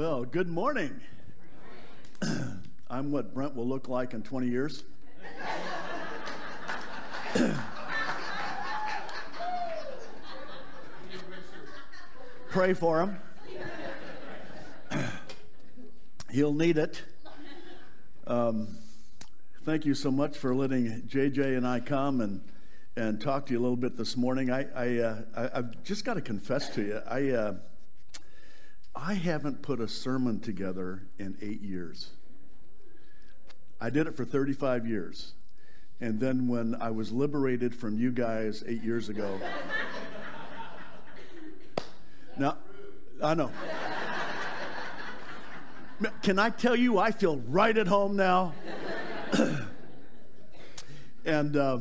Well, good morning. I'm what Brent will look like in 20 years. Pray for him. He'll need it. Um, thank you so much for letting JJ and I come and, and talk to you a little bit this morning. I, I, uh, have just got to confess to you, I, uh, I haven't put a sermon together in eight years. I did it for 35 years. And then when I was liberated from you guys eight years ago, now, I know. Can I tell you, I feel right at home now? and, uh,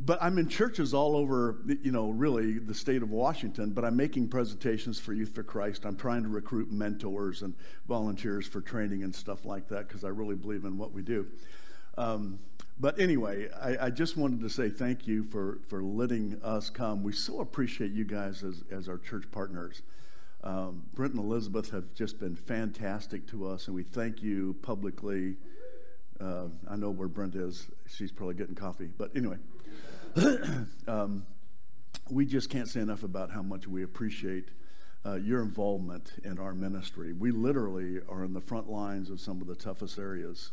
but I'm in churches all over, you know, really the state of Washington, but I'm making presentations for Youth for Christ. I'm trying to recruit mentors and volunteers for training and stuff like that because I really believe in what we do. Um, but anyway, I, I, just wanted to say thank you for, for letting us come. We so appreciate you guys as, as our church partners. Um, Brent and Elizabeth have just been fantastic to us, and we thank you publicly. Uh, I know where Brent is. She's probably getting coffee. But anyway. um, we just can't say enough about how much we appreciate uh, your involvement in our ministry. We literally are in the front lines of some of the toughest areas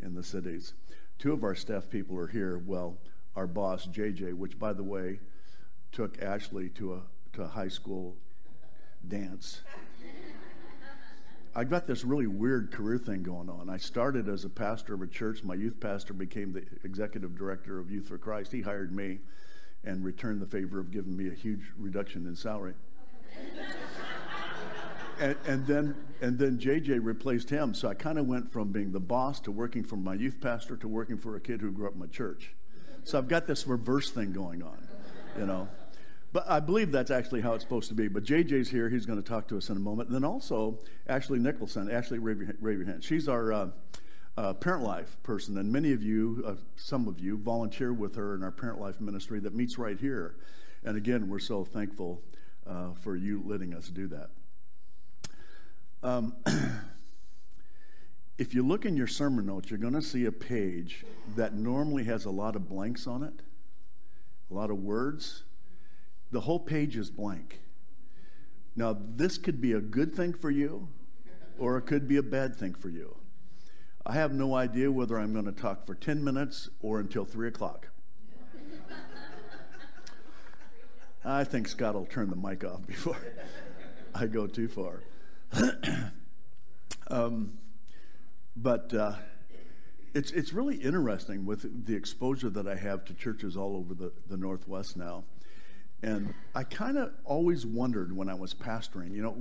in the cities. Two of our staff people are here. Well, our boss, JJ, which, by the way, took Ashley to a, to a high school dance. I got this really weird career thing going on. I started as a pastor of a church. My youth pastor became the executive director of Youth for Christ. He hired me and returned the favor of giving me a huge reduction in salary. and, and, then and then JJ replaced him. So I kind of went from being the boss to working for my youth pastor to working for a kid who grew up in my church. So I've got this reverse thing going on, you know. But I believe that's actually how it's supposed to be. But JJ's here. He's going to talk to us in a moment. And then also Ashley Nicholson. Ashley, raise your, hand. She's our uh, uh, parent life person. And many of you, uh, some of you, volunteer with her in our parent life ministry that meets right here. And again, we're so thankful uh, for you letting us do that. Um, if you look in your sermon notes, you're going to see a page that normally has a lot of blanks on it, a lot of words the whole page is blank. Now, this could be a good thing for you, or it could be a bad thing for you. I have no idea whether I'm going to talk for 10 minutes or until 3 o'clock. I think Scott will turn the mic off before I go too far. um, but uh, it's, it's really interesting with the exposure that I have to churches all over the, the Northwest now. And I kind of always wondered when I was pastoring, you know,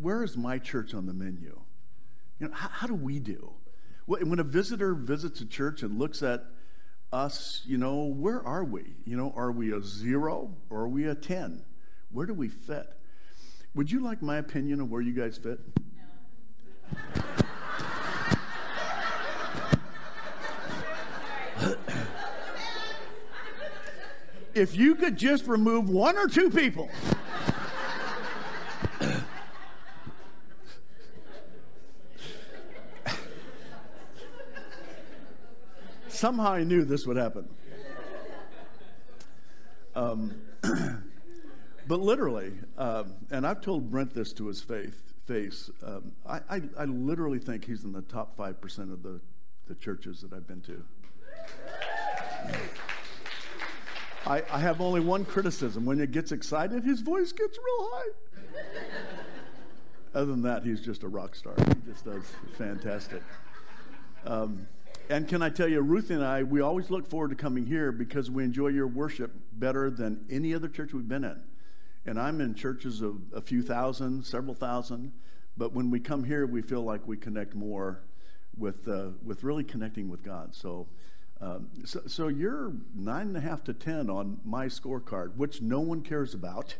where is my church on the menu? You know, how, how do we do? When a visitor visits a church and looks at us, you know, where are we? You know, are we a zero or are we a 10? Where do we fit? Would you like my opinion of where you guys fit? No. if you could just remove one or two people. Somehow I knew this would happen. Um, but literally, um, and I've told Brent this to his faith, face, um, I, I, I, literally think he's in the top 5% of the, the churches that I've been to. I, I have only one criticism. When he gets excited, his voice gets real high. Other than that, he's just a rock star. He just does fantastic. Um, and can I tell you, Ruth and I, we always look forward to coming here because we enjoy your worship better than any other church we've been in. And I'm in churches of a few thousand, several thousand, but when we come here, we feel like we connect more with, uh, with really connecting with God. So um, so, so, you're nine and a half to 10 on my scorecard, which no one cares about.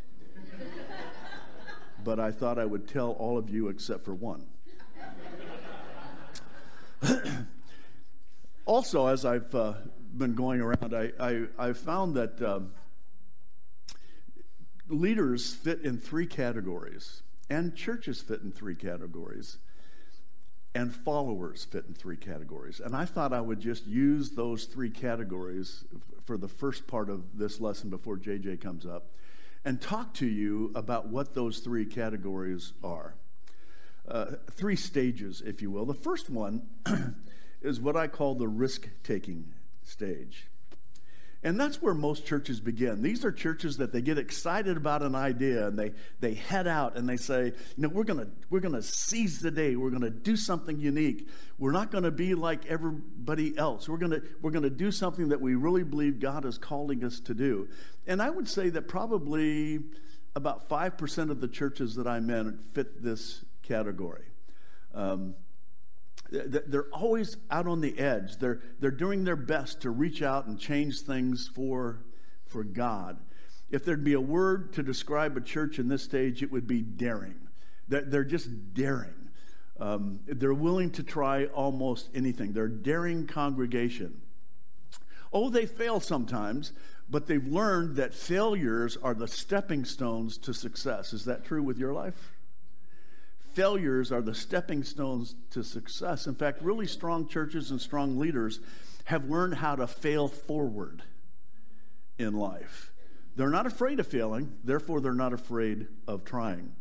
but I thought I would tell all of you except for one. also, as I've uh, been going around, I, I, I found that um, leaders fit in three categories. And churches fit in three categories. And followers fit in three categories. And I thought I would just use those three categories for the first part of this lesson before JJ comes up and talk to you about what those three categories are. Uh, three stages, if you will. The first one is what I call the risk taking stage. And that's where most churches begin. These are churches that they get excited about an idea and they, they head out and they say, you know, we're gonna we're gonna seize the day, we're gonna do something unique. We're not gonna be like everybody else. We're gonna we're gonna do something that we really believe God is calling us to do. And I would say that probably about five percent of the churches that I'm in fit this category. Um, they're always out on the edge. They're, they're doing their best to reach out and change things for, for God. If there'd be a word to describe a church in this stage, it would be daring. They're, just daring. Um, they're willing to try almost anything. They're a daring congregation. Oh, they fail sometimes, but they've learned that failures are the stepping stones to success. Is that true with your life? Failures are the stepping stones to success. In fact, really strong churches and strong leaders have learned how to fail forward in life. They're not afraid of failing, therefore, they're not afraid of trying.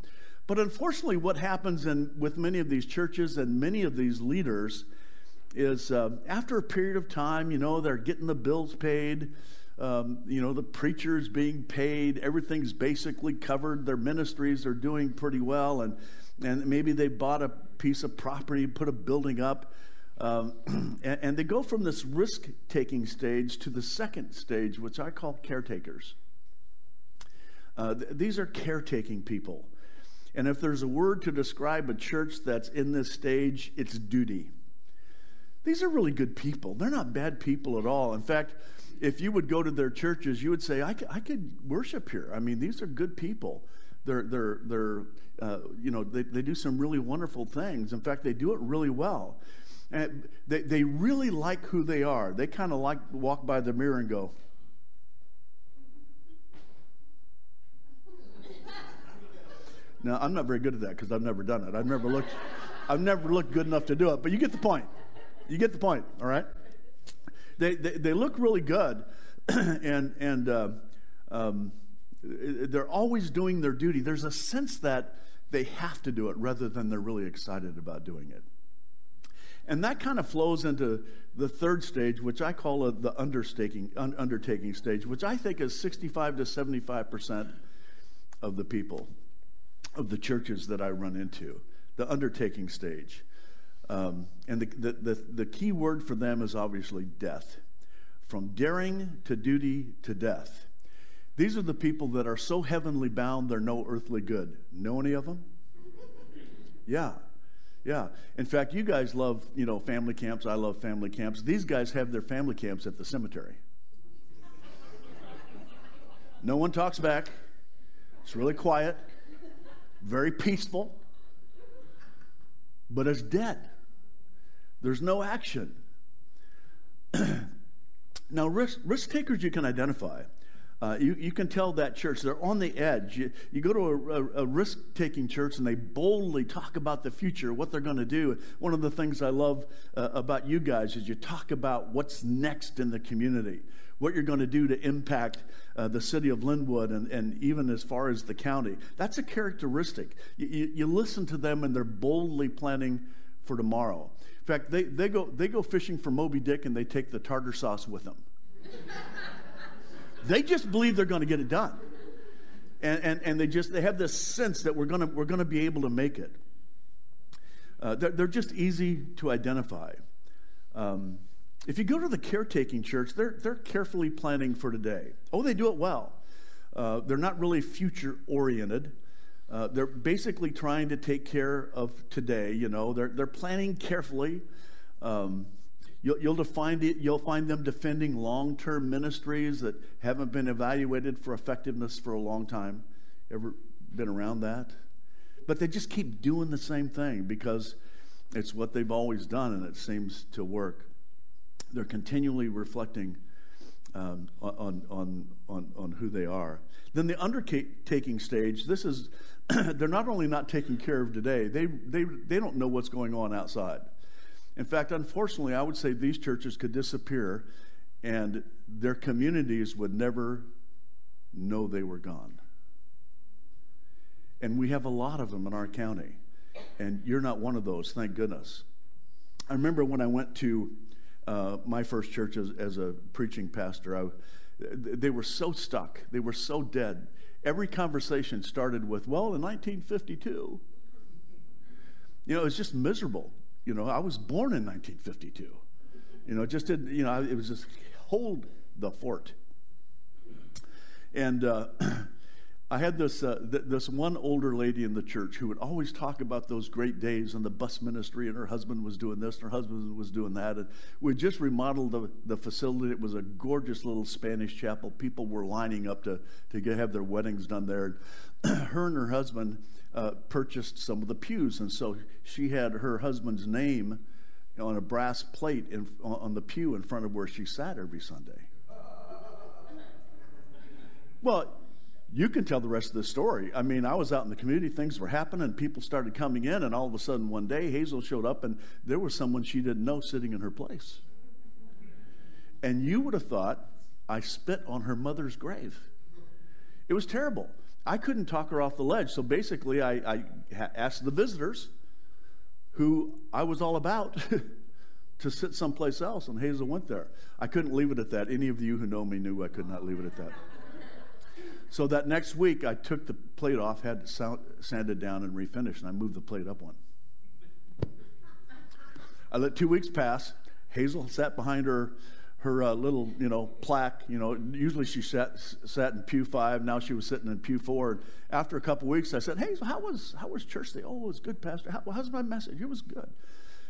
But unfortunately, what happens in, with many of these churches and many of these leaders is uh, after a period of time, you know, they're getting the bills paid. Um, you know, the preacher's being paid, everything's basically covered, their ministries are doing pretty well, and and maybe they bought a piece of property, put a building up, um, and, and, they go from this risk taking stage to the second stage, which I call caretakers. Uh, th- these are caretaking people. And if there's a word to describe a church that's in this stage, it's duty. These are really good people. They're not bad people at all. In fact, if you would go to their churches, you would say, I could, I could worship here. I mean, these are good people. They're, they're, they're uh, you know, they, they do some really wonderful things. In fact, they do it really well. And they, they really like who they are. They kind of like walk by the mirror and go, Now, I'm not very good at that because I've never done it. I've never looked, I've never looked good enough to do it. But you get the point. You get the point. All right. They they, they look really good, and and uh, um, they're always doing their duty. There's a sense that they have to do it rather than they're really excited about doing it. And that kind of flows into the third stage, which I call a, the undertaking, un, undertaking stage, which I think is 65 to 75% of the people, of the churches that I run into, the undertaking stage. Um, and the, the, the, the key word for them is obviously death. From daring to duty to death. These are the people that are so heavenly bound, they're no earthly good. Know any of them? Yeah. Yeah. In fact, you guys love, you know, family camps. I love family camps. These guys have their family camps at the cemetery. No one talks back. It's really quiet, very peaceful, but it's dead. There's no action. now, risk, risk takers you can identify. Uh, you, you can tell that church, they're on the edge. You, you go to a, a, a risk taking church and they boldly talk about the future, what they're going to do. One of the things I love uh, about you guys is you talk about what's next in the community, what you're going to do to impact uh, the city of Lynnwood and, and even as far as the county. That's a characteristic. You, you, you listen to them and they're boldly planning for tomorrow. In fact, they, they, go, they go fishing for Moby Dick and they take the tartar sauce with them. They just believe they're going to get it done. And, and, and they just they have this sense that we're going to we're going to be able to make it. Uh, they're, they're, just easy to identify. Um, if you go to the caretaking church, they're, they're carefully planning for today. Oh, they do it well. Uh, they're not really future oriented. Uh, they're basically trying to take care of today. You know, they're, they're planning carefully. Um, You'll, you'll, find it, you'll find them defending long term ministries that haven't been evaluated for effectiveness for a long time. Ever been around that? But they just keep doing the same thing because it's what they've always done and it seems to work. They're continually reflecting um, on, on, on, on who they are. Then the undertaking stage, this is, they're not only not taking care of today, they, they, they don't know what's going on outside. In fact, unfortunately, I would say these churches could disappear and their communities would never know they were gone. And we have a lot of them in our county. And you're not one of those, thank goodness. I remember when I went to uh, my first church as, as a preaching pastor, I, they were so stuck, they were so dead. Every conversation started with, well, in 1952. You know, it was just miserable. You know, I was born in 1952. You know, just didn't, you know, it was just hold the fort. And uh, I had this, uh, th- this one older lady in the church who would always talk about those great days and the bus ministry, and her husband was doing this, and her husband was doing that. And we just remodeled the, the facility. It was a gorgeous little Spanish chapel. People were lining up to, to get, have their weddings done there. And her and her husband uh, purchased some of the pews, and so she had her husband's name on a brass plate in, on the pew in front of where she sat every Sunday. Well, you can tell the rest of the story. I mean, I was out in the community, things were happening, people started coming in, and all of a sudden one day Hazel showed up and there was someone she didn't know sitting in her place. And you would have thought I spit on her mother's grave. It was terrible. I couldn't talk her off the ledge. So basically, I, I asked the visitors who I was all about to sit someplace else, and Hazel went there. I couldn't leave it at that. Any of you who know me knew I could not leave it at that. So that next week, I took the plate off, had it sanded down, and refinished, and I moved the plate up one. I let two weeks pass. Hazel sat behind her her uh, little you know plaque. You know, usually she sat sat in pew five. Now she was sitting in pew four. And after a couple weeks, I said, "Hazel, how was how was church today? Oh, it was good, Pastor. How, how's my message? It was good.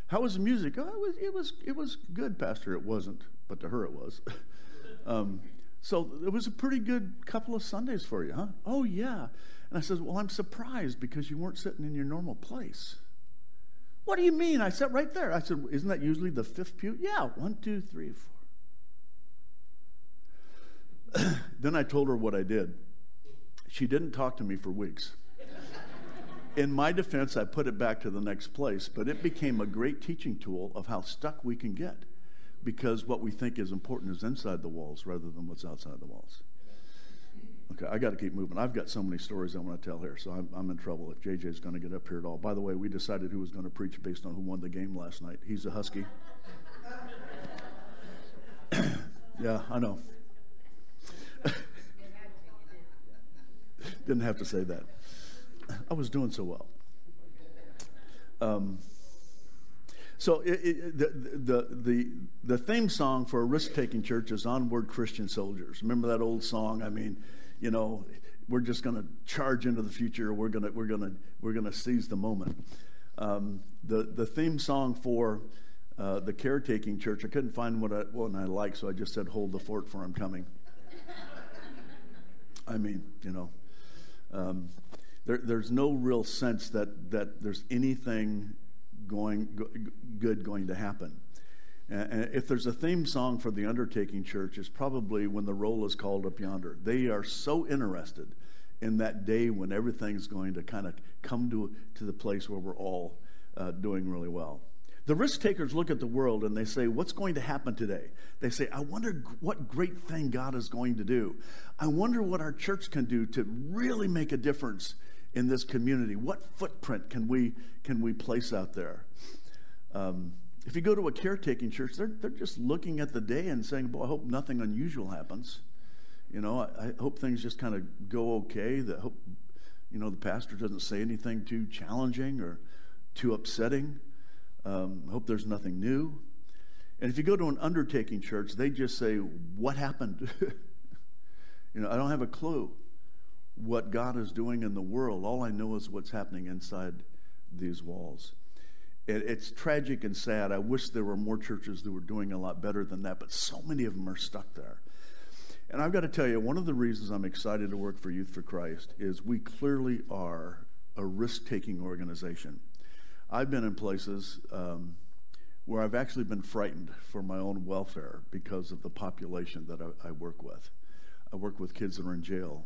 How was the music? Oh, it was it was it was good, Pastor. It wasn't, but to her it was. um, so it was a pretty good couple of Sundays for you, huh? Oh, yeah. And I said, Well, I'm surprised because you weren't sitting in your normal place. What do you mean? I sat right there. I said, Isn't that usually the fifth pew? Yeah, one, two, three, four. then I told her what I did. She didn't talk to me for weeks. In my defense, I put it back to the next place, but it became a great teaching tool of how stuck we can get because what we think is important is inside the walls rather than what's outside the walls. Okay, I got to keep moving. I've got so many stories I want to tell here, so I'm, I'm in trouble if JJ's going to get up here at all. By the way, we decided who was going to preach based on who won the game last night. He's a Husky. yeah, I know. Didn't have to say that. I was doing so well. Um, so it, it, the, the, the, the theme song for a risk taking church is Onward Christian Soldiers. Remember that old song? I mean, you know, we're just going to charge into the future. We're going to we're going to we're going to seize the moment. Um, the the theme song for uh, the caretaking church, I couldn't find what I, one I like, so I just said, "Hold the fort, for I'm coming." I mean, you know, um, there, there's no real sense that that there's anything going good going to happen. And if there's a theme song for the undertaking church, it's probably when the roll is called up yonder. They are so interested in that day when everything's going to kind of come to, to the place where we're all uh, doing really well. The risk takers look at the world and they say, What's going to happen today? They say, I wonder what great thing God is going to do. I wonder what our church can do to really make a difference in this community? What footprint can we, can we place out there? Um, if you go to a caretaking church, they're, they're just looking at the day and saying, Boy, I hope nothing unusual happens. You know, I, I hope things just kind of go okay. That hope, you know, the pastor doesn't say anything too challenging or too upsetting. Um, hope there's nothing new. And if you go to an undertaking church, they just say, What happened? you know, I don't have a clue what God is doing in the world. All I know is what's happening inside these walls. It, it's tragic and sad. I wish there were more churches that were doing a lot better than that, but so many of them are stuck there. And I've got to tell you, one of the reasons I'm excited to work for Youth for Christ is we clearly are a risk taking organization. I've been in places um, where I've actually been frightened for my own welfare because of the population that I, I work with. I work with kids that are in jail,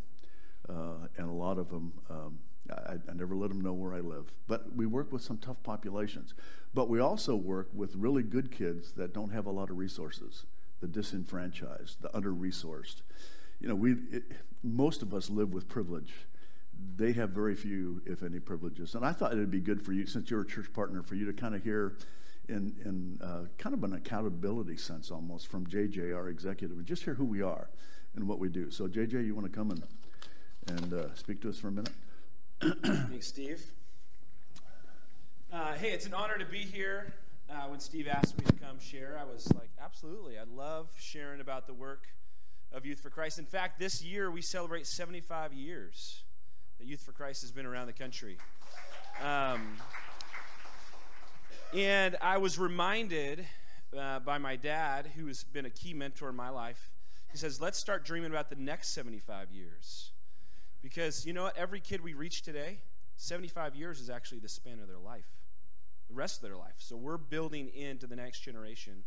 uh, and a lot of them, um, I, I, never let them know where I live. But we work with some tough populations. But we also work with really good kids that don't have a lot of resources, the disenfranchised, the under resourced. You know, we, it, most of us live with privilege. They have very few, if any, privileges. And I thought it'd be good for you, since you're a church partner, for you to kind of hear in, in uh, kind of an accountability sense almost from JJ, our executive, and just hear who we are and what we do. So, JJ, you want to come and, and uh, speak to us for a minute? Thanks, Steve. Uh, hey, it's an honor to be here. Uh, when Steve asked me to come share, I was like, absolutely. I love sharing about the work of Youth for Christ. In fact, this year we celebrate 75 years that Youth for Christ has been around the country. Um, and I was reminded uh, by my dad, who has been a key mentor in my life. He says, let's start dreaming about the next 75 years. Because you know what? Every kid we reach today, 75 years is actually the span of their life, the rest of their life. So we're building into the next generation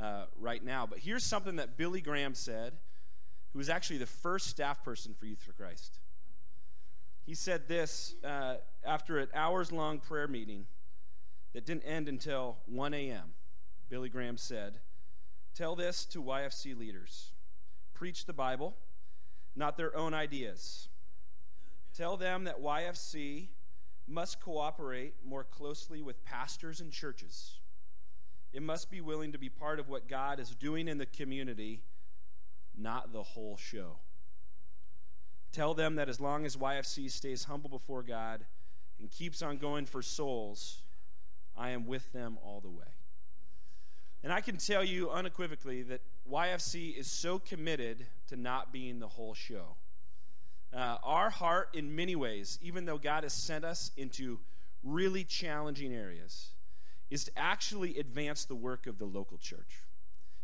uh, right now. But here's something that Billy Graham said, who was actually the first staff person for Youth for Christ. He said this uh, after an hours long prayer meeting that didn't end until 1 a.m. Billy Graham said, Tell this to YFC leaders. Preach the Bible, not their own ideas. Tell them that YFC must cooperate more closely with pastors and churches. It must be willing to be part of what God is doing in the community, not the whole show. Tell them that as long as YFC stays humble before God and keeps on going for souls, I am with them all the way. And I can tell you unequivocally that YFC is so committed to not being the whole show. Uh, our heart, in many ways, even though God has sent us into really challenging areas, is to actually advance the work of the local church.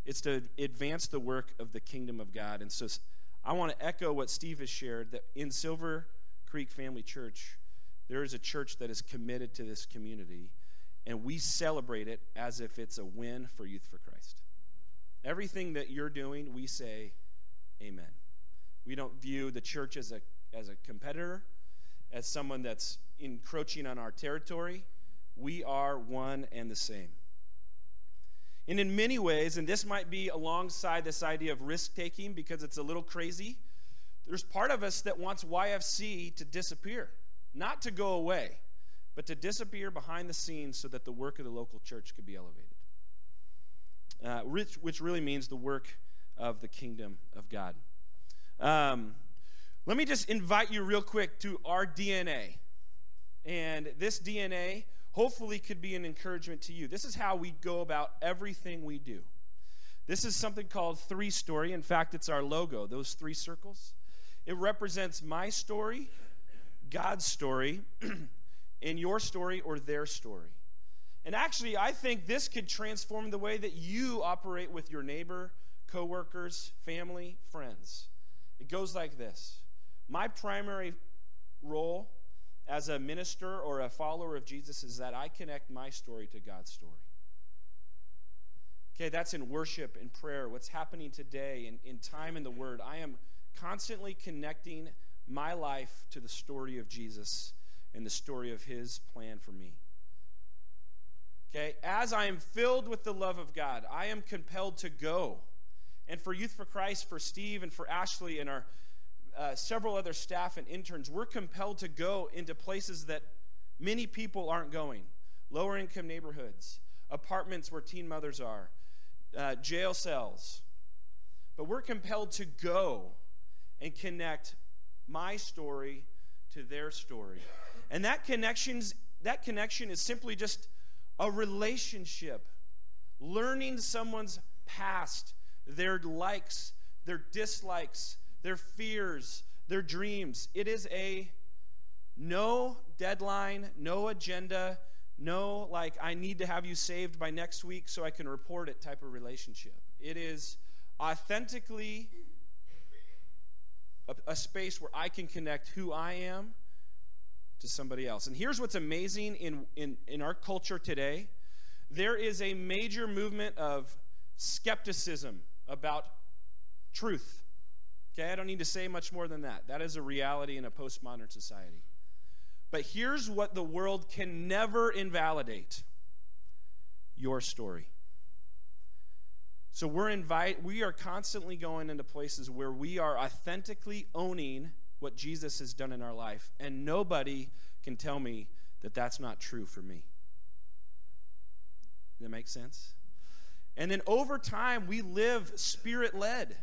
It's to advance the work of the kingdom of God. And so I want to echo what Steve has shared that in Silver Creek Family Church, there is a church that is committed to this community and we celebrate it as if it's a win for Youth for Christ. Everything that you're doing, we say, Amen. We don't view the church as a, as a competitor, as someone that's encroaching on our territory. We are one and the same. And in many ways, and this might be alongside this idea of risk taking because it's a little crazy, there's part of us that wants YFC to disappear, not to go away but to disappear behind the scenes so that the work of the local church could be elevated. Uh, which, which, really means the work of the kingdom of God. Um, let me just invite you real quick to our DNA. And this DNA hopefully could be an encouragement to you. This is how we go about everything we do. This is something called three story. In fact, it's our logo, those three circles. It represents my story, God's story, and your story or their story. And actually, I think this could transform the way that you operate with your neighbor, coworkers, family, friends. Goes like this My primary role as a minister or a follower of Jesus is that I connect my story to God's story. Okay, that's in worship and prayer, what's happening today in, in time in the Word. I am constantly connecting my life to the story of Jesus and the story of his plan for me. Okay, as I am filled with the love of God, I am compelled to go. And for Youth for Christ, for Steve, and for Ashley, and our uh, several other staff and interns, we're compelled to go into places that many people aren't going lower income neighborhoods, apartments where teen mothers are, uh, jail cells. But we're compelled to go and connect my story to their story. And that connections that connection is simply just a relationship. Learning someone's past, their likes, their dislikes, their fears, their dreams. It is a no deadline, no agenda, no like I need to have you saved by next week so I can report it type of relationship. It is authentically a, a space where I can connect who I am to somebody else. And here's what's amazing in, in, in our culture today there is a major movement of skepticism about truth. Okay, I don't need to say much more than that. That is a reality in a postmodern society. But here's what the world can never invalidate your story. So we're invite we are constantly going into places where we are authentically owning what Jesus has done in our life and nobody can tell me that that's not true for me. Does that make sense? And then over time we live spirit led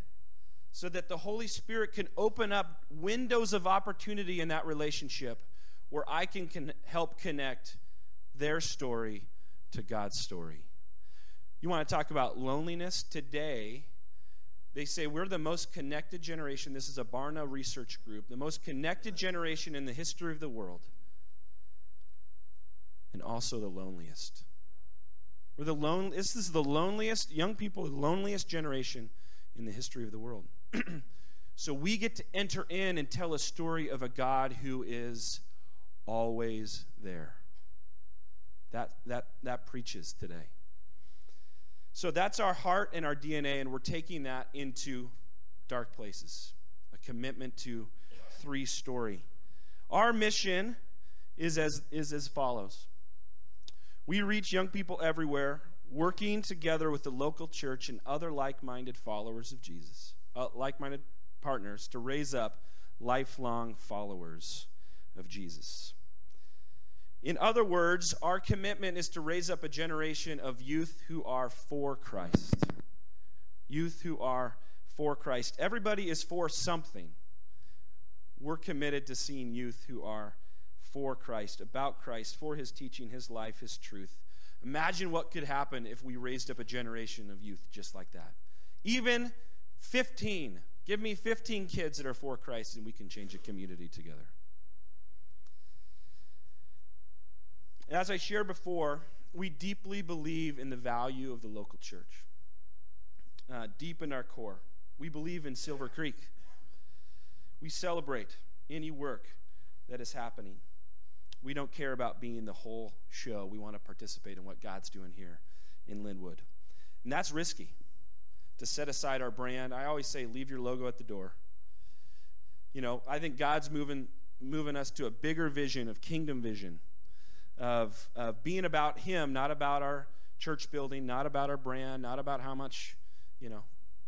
so that the Holy Spirit can open up windows of opportunity in that relationship where I can con- help connect their story to God's story. You want to talk about loneliness? Today, they say we're the most connected generation. This is a Barna research group, the most connected generation in the history of the world, and also the loneliest. We're the lone, this is the loneliest, young people, the loneliest generation in the history of the world. so we get to enter in and tell a story of a God who is always there. That, that, that preaches today. So that's our heart and our DNA, and we're taking that into dark places. A commitment to three story. Our mission is as, is as follows We reach young people everywhere, working together with the local church and other like minded followers of Jesus, uh, like minded partners, to raise up lifelong followers of Jesus. In other words, our commitment is to raise up a generation of youth who are for Christ. Youth who are for Christ. Everybody is for something. We're committed to seeing youth who are for Christ, about Christ, for his teaching, his life, his truth. Imagine what could happen if we raised up a generation of youth just like that. Even 15. Give me 15 kids that are for Christ, and we can change a community together. As I shared before, we deeply believe in the value of the local church. Uh, deep in our core, we believe in Silver Creek. We celebrate any work that is happening. We don't care about being the whole show. We want to participate in what God's doing here in Lynnwood. And that's risky to set aside our brand. I always say, leave your logo at the door. You know, I think God's moving, moving us to a bigger vision of kingdom vision of, of being about Him, not about our church building, not about our brand, not about how much, you know,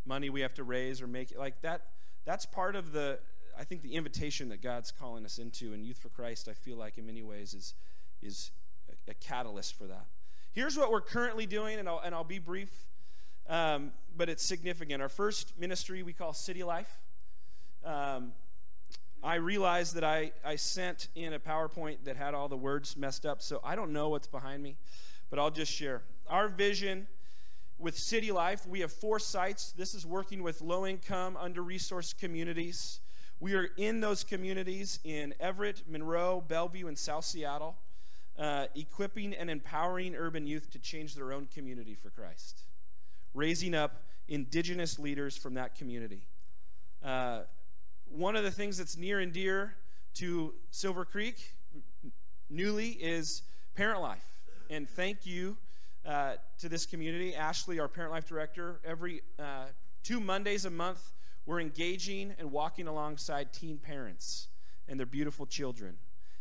money we have to raise or make. Like that, that's part of the, I think, the invitation that God's calling us into. And Youth for Christ, I feel like in many ways is, is a, a catalyst for that. Here's what we're currently doing, and I'll, and I'll be brief, um, but it's significant. Our first ministry we call City Life. Um, I realized that I, I sent in a PowerPoint that had all the words messed up, so I don't know what's behind me, but I'll just share. Our vision with City Life, we have four sites. This is working with low income, under resourced communities. We are in those communities in Everett, Monroe, Bellevue, and South Seattle, uh, equipping and empowering urban youth to change their own community for Christ, raising up indigenous leaders from that community. Uh, one of the things that's near and dear to Silver Creek newly is parent life. And thank you uh, to this community. Ashley, our parent life director, every uh, two Mondays a month, we're engaging and walking alongside teen parents and their beautiful children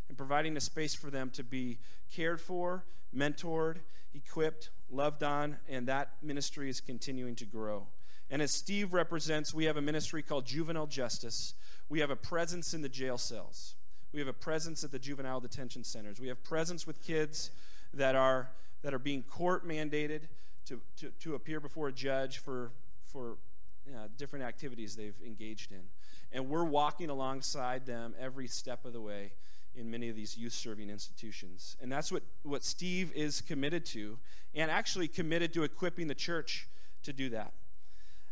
and providing a space for them to be cared for, mentored, equipped, loved on, and that ministry is continuing to grow. And as Steve represents, we have a ministry called Juvenile Justice. We have a presence in the jail cells. We have a presence at the juvenile detention centers. We have presence with kids that are that are being court mandated to, to, to appear before a judge for for Uh, different activities they've engaged in. And we're walking alongside them every step of the way in many of these youth serving institutions. And that's what, what Steve is committed to, and actually committed to equipping the church to do that.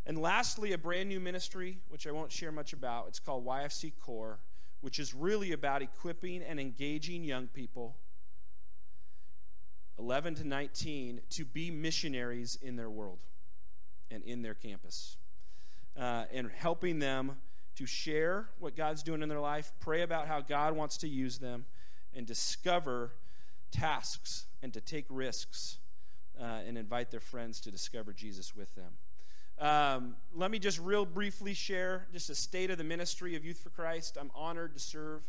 And lastly, a brand new ministry, which I won't share much about. It's called YFC Core, which is really about equipping and engaging young people, 11 to 19, to be missionaries in their world and in their campus. Uh, and helping them to share what God's doing in their life, pray about how God wants to use them, and discover tasks and to take risks uh, and invite their friends to discover Jesus with them. Um, let me just real briefly share just a state of the ministry of Youth for Christ. I'm honored to serve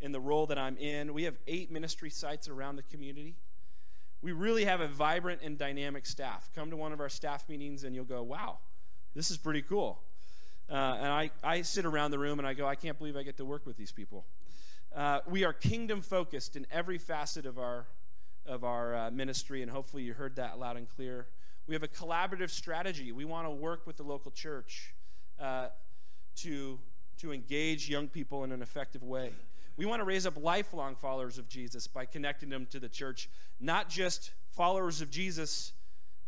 in the role that I'm in. We have eight ministry sites around the community. We really have a vibrant and dynamic staff. Come to one of our staff meetings and you'll go, wow, this is pretty cool. Uh, and I, I sit around the room and I go, I can't believe I get to work with these people. Uh, we are kingdom focused in every facet of our, of our uh, ministry, and hopefully you heard that loud and clear. We have a collaborative strategy. We want to work with the local church uh, to, to engage young people in an effective way. We want to raise up lifelong followers of Jesus by connecting them to the church, not just followers of Jesus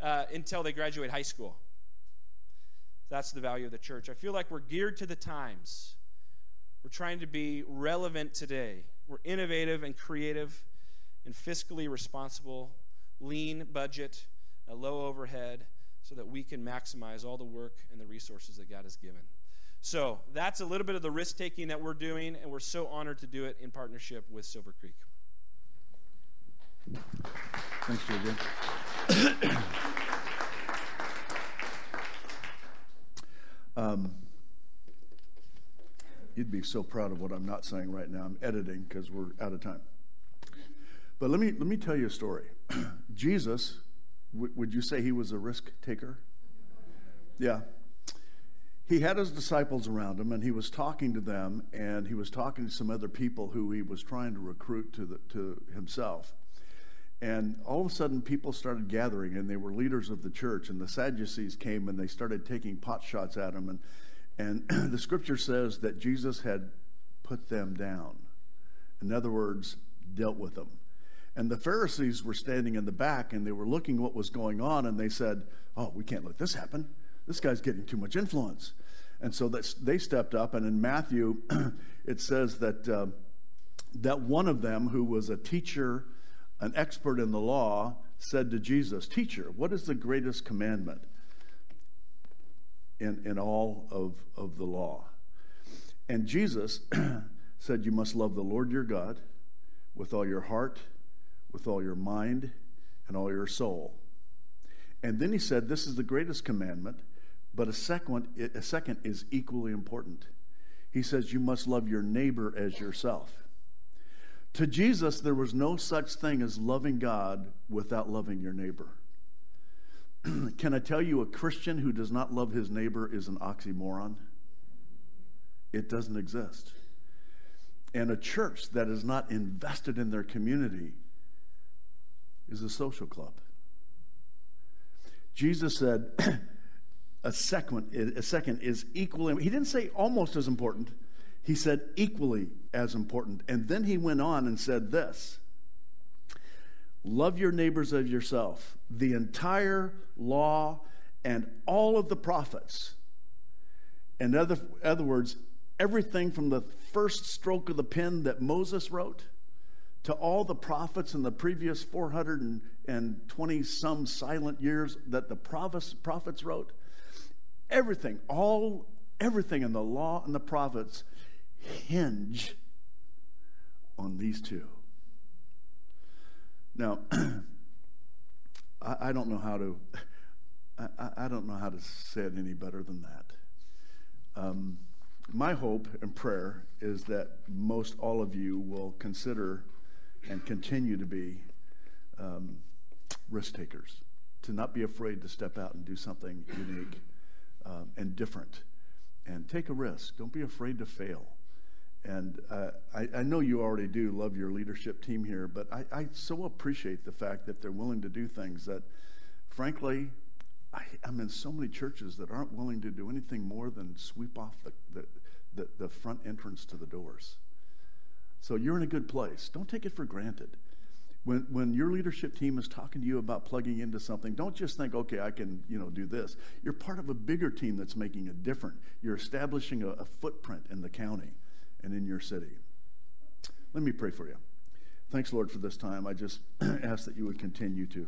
uh, until they graduate high school. That's the value of the church. I feel like we're geared to the times. We're trying to be relevant today. We're innovative and creative and fiscally responsible, lean budget, a low overhead, so that we can maximize all the work and the resources that God has given. So that's a little bit of the risk taking that we're doing, and we're so honored to do it in partnership with Silver Creek. Thanks, JJ. Um, you'd be so proud of what I'm not saying right now. I'm editing because we're out of time. But let me let me tell you a story. Jesus, w- would you say he was a risk taker? Yeah he had his disciples around him and he was talking to them and he was talking to some other people who he was trying to recruit to, the, to himself and all of a sudden people started gathering and they were leaders of the church. And the sadducees came and they started taking pot shots at him and, and the scripture says that jesus had put them down. In other words dealt with them. And the pharisees were standing in the back and they were looking what was going on and they said oh we can't let this happen. This guy's getting too much influence. And so they stepped up, and in Matthew, it says that, uh, that one of them, who was a teacher, an expert in the law, said to Jesus, Teacher, what is the greatest commandment in, in all of, of the law? And Jesus said, You must love the Lord your God with all your heart, with all your mind, and all your soul. And then he said, This is the greatest commandment. But a second, a second is equally important. He says, You must love your neighbor as yourself. To Jesus, there was no such thing as loving God without loving your neighbor. Can I tell you, a Christian who does not love his neighbor is an oxymoron? It doesn't exist. And a church that is not invested in their community is a social club. Jesus said, a second, a second is equally, he didn't say almost as important, he said equally as important. And then he went on and said this Love your neighbors as yourself. The entire law and all of the prophets. In other, other words, everything from the first stroke of the pen that Moses wrote to all the prophets in the previous 420 some silent years that the prophets wrote everything, all everything in the law and the prophets hinge on these two. Now, I, I, don't know how to. I, I, don't know how to say it any better than that. Um, my hope and prayer is that most all of you will consider and continue to be um, risk takers, to not be afraid to step out and do something unique um, and different. And take a risk. Don't be afraid to fail. And uh, I, I, know you already do love your leadership team here, but I, I, so appreciate the fact that they're willing to do things that, frankly, I, am in so many churches that aren't willing to do anything more than sweep off the, the, the, the front entrance to the doors. So you're in a good place. Don't take it for granted. When, when your leadership team is talking to you about plugging into something, don't just think, okay, I can, you know, do this. You're part of a bigger team that's making a difference. You're establishing a, a footprint in the county and in your city. Let me pray for you. Thanks, Lord, for this time. I just ask that you would continue to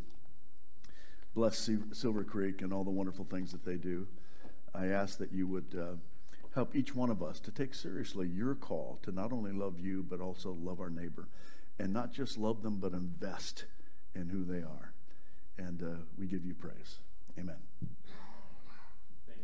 bless Silver Creek and all the wonderful things that they do. I ask that you would uh, help each one of us to take seriously your call to not only love you, but also love our neighbor and not just love them, but invest in who they are. and uh, we give you praise. Amen.